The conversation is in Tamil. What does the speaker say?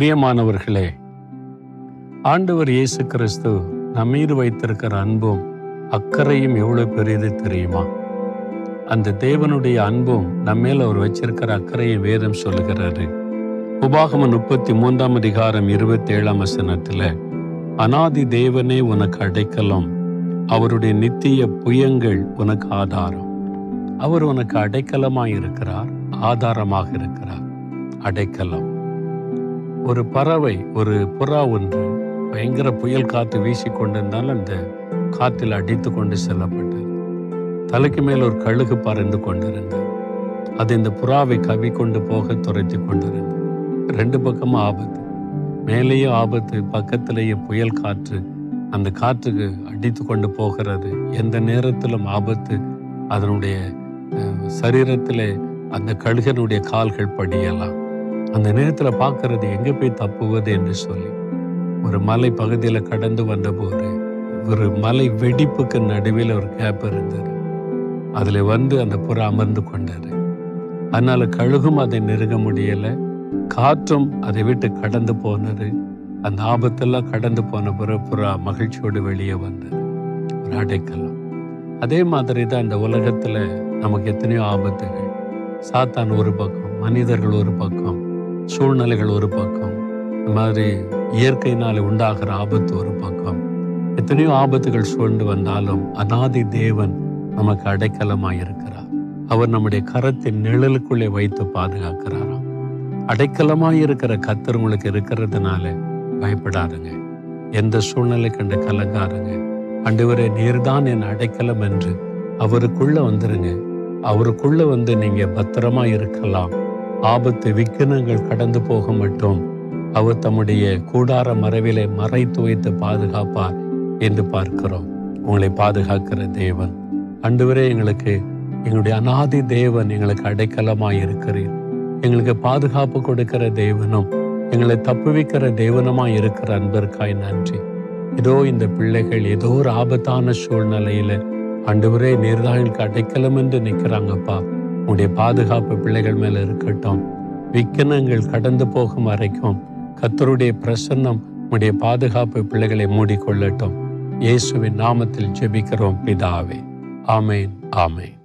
பிரியமானவர்களே ஆண்டவர் இயேசு கிறிஸ்து நம்மீது வைத்திருக்கிற அன்பும் அக்கறையும் எவ்வளவு பெரியது தெரியுமா? அந்த தேவனுடைய அன்பும் நம்மேல அவர் வச்சிருக்கிற அக்கறையை வேதம் சொல்லுகிறாரு உபாகம முப்பத்தி மூன்றாம் அதிகாரம் இருபத்தி ஏழாம் வசனத்துல அனாதி தேவனே உனக்கு அடைக்கலம் அவருடைய நித்திய புயங்கள் உனக்கு ஆதாரம். அவர் உனக்கு அடைக்கலமாக இருக்கிறார் ஆதாரமாக இருக்கிறார். அடைக்கலம். ஒரு பறவை ஒரு புறா ஒன்று பயங்கர புயல் காத்து வீசி கொண்டிருந்தால் அந்த காற்றில் அடித்து கொண்டு செல்லப்பட்டது. தலைக்கு மேல் ஒரு கழுகு பறந்து கொண்டிருந்தது. அது இந்த புறாவை கவி கொண்டு போக துரைத்து கொண்டிருந்தது. ரெண்டு பக்கமும் ஆபத்து. மேலேயும் ஆபத்து பக்கத்திலேயே புயல் காற்று. அந்த காற்றுக்கு அடித்து கொண்டு போகிறது. எந்த நேரத்திலும் ஆபத்து. அதனுடைய சரீரத்தில் அந்த கழுகனுடைய கால்கள் படியலாம். அந்த நேரத்தில் பார்க்கறது எங்கே போய் தப்புவது என்று சொல்லி ஒரு மலை பகுதியில் கடந்து வந்தபோது ஒரு மலை வெடிப்புக்கு நடுவில் ஒரு கேப் இருந்தது. அதில் வந்து அந்த புறா அமர்ந்து கொண்டது. அதனால கழுகும் அதை நெருங்க முடியலை. காற்றும் அதை விட்டு கடந்து போனது. அந்த ஆபத்தெல்லாம் கடந்து போன பிறகு புறா மகிழ்ச்சியோடு வெளியே வந்தது. ஒரு அடைக்கலம். அதே மாதிரி தான் இந்த உலகத்தில் நமக்கு எத்தனையோ ஆபத்துகள். சாத்தான் ஒரு பக்கம் மனிதர்கள் ஒரு பக்கம் சூழ்நிலைகள் ஒரு பக்கம் இந்த மாதிரி இயற்கையினால் உண்டாகிற ஆபத்து ஒரு பக்கம். எத்தனையோ ஆபத்துகள் சூழ்ந்து வந்தாலும் அனாதி தேவன் நமக்கு அடைக்கலமாக இருக்கிறார் அவர் நம்முடைய கரத்தின் நிழலுக்குள்ளே வைத்து பாதுகாக்கிறாராம். அடைக்கலமாக இருக்கிற கத்தர் உங்களுக்கு இருக்கிறதுனால பயப்படாதுங்க. எந்த சூழ்நிலை கண்டு கலங்காருங்க அண்டுவரே நீர்தான் என் அடைக்கலம் என்று அவருக்குள்ள வந்துருங்க. அவருக்குள்ள வந்து நீங்க பத்திரமா இருக்கலாம் ஆபத்து விக்கினங்கள் கடந்து போக மட்டும் அவர் தம்முடைய கூடார மறைவிலை மறைத்து வைத்து பாதுகாப்பார் என்று பார்க்கிறோம். உங்களை பாதுகாக்கிற தேவன். அண்டுவரே எங்களுக்கு எங்களுடைய அனாதி தேவன் எங்களுக்கு அடைக்கலமாக இருக்கிறீர். எங்களுக்கு பாதுகாப்பு கொடுக்கிற தேவனும் எங்களை தப்புவிக்கிற தேவனமாக இருக்கிற அன்பருக்காய் நன்றி. இதோ இந்த பிள்ளைகள் ஏதோ ஒரு ஆபத்தான சூழ்நிலையில அண்டுவரே நீர்தாங்களுக்கு அடைக்கலம் என்று நிற்கிறாங்கப்பா. உடைய பாதுகாப்பு பிள்ளைகள் மேல இருக்கட்டும். விக்கனங்கள் கடந்து போகும் வரைக்கும் கத்தருடைய பிரசன்னம் உடைய பாதுகாப்பு பிள்ளைகளை மூடிக்கொள்ளட்டும். இயேசுவின் நாமத்தில் ஜெபிக்கிறோம் பிதாவே. ஆமேன் ஆமேன்.